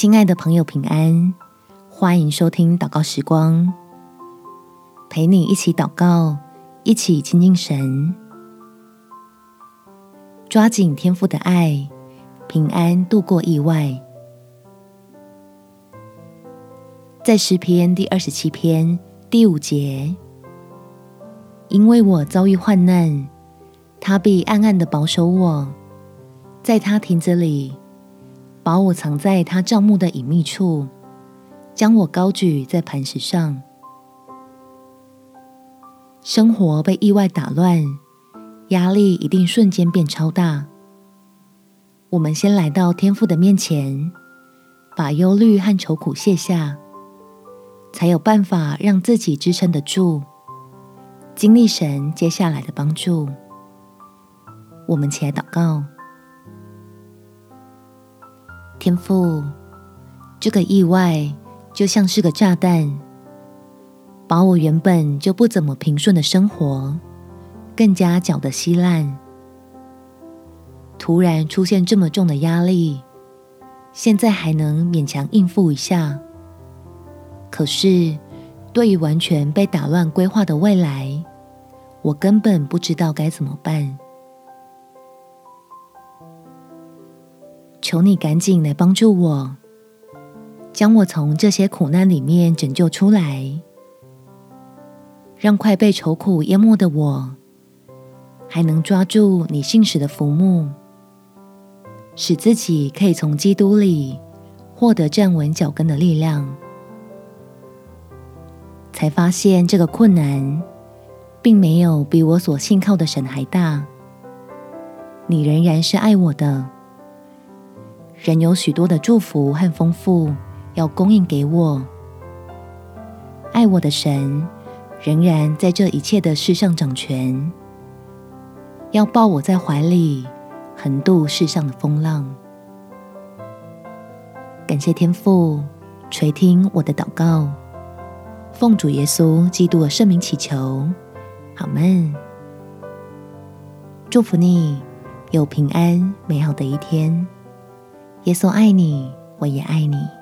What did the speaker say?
亲爱的朋友，平安！欢迎收听祷告时光，陪你一起祷告，一起亲近神，抓紧天父的爱，平安度过意外。在诗篇第二十七篇第五节，因为我遭遇患难，他必暗暗的保守我，在他亭子里。把我藏在他帐幕的隐秘处，将我高举在磐石上。生活被意外打乱，压力一定瞬间变超大。我们先来到天父的面前，把忧虑和愁苦卸下，才有办法让自己支撑得住，经历神接下来的帮助。我们起来祷告。天父，这个意外就像是个炸弹，把我原本就不怎么平顺的生活更加搅得稀烂。突然出现这么重的压力，现在还能勉强应付一下，可是对于完全被打乱规划的未来，我根本不知道该怎么办。求你赶紧来帮助我，将我从这些苦难里面拯救出来，让快被愁苦淹没的我，还能抓住你信使的浮木，使自己可以从基督里获得站稳脚跟的力量。才发现这个困难，并没有比我所信靠的神还大。你仍然是爱我的。仍有许多的祝福和丰富要供应给我，爱我的神仍然在这一切的事上掌权，要抱我在怀里，横渡世上的风浪。感谢天父垂听我的祷告，奉主耶稣基督的圣名祈求，好们。祝福你有平安美好的一天。耶稣爱你，我也爱你。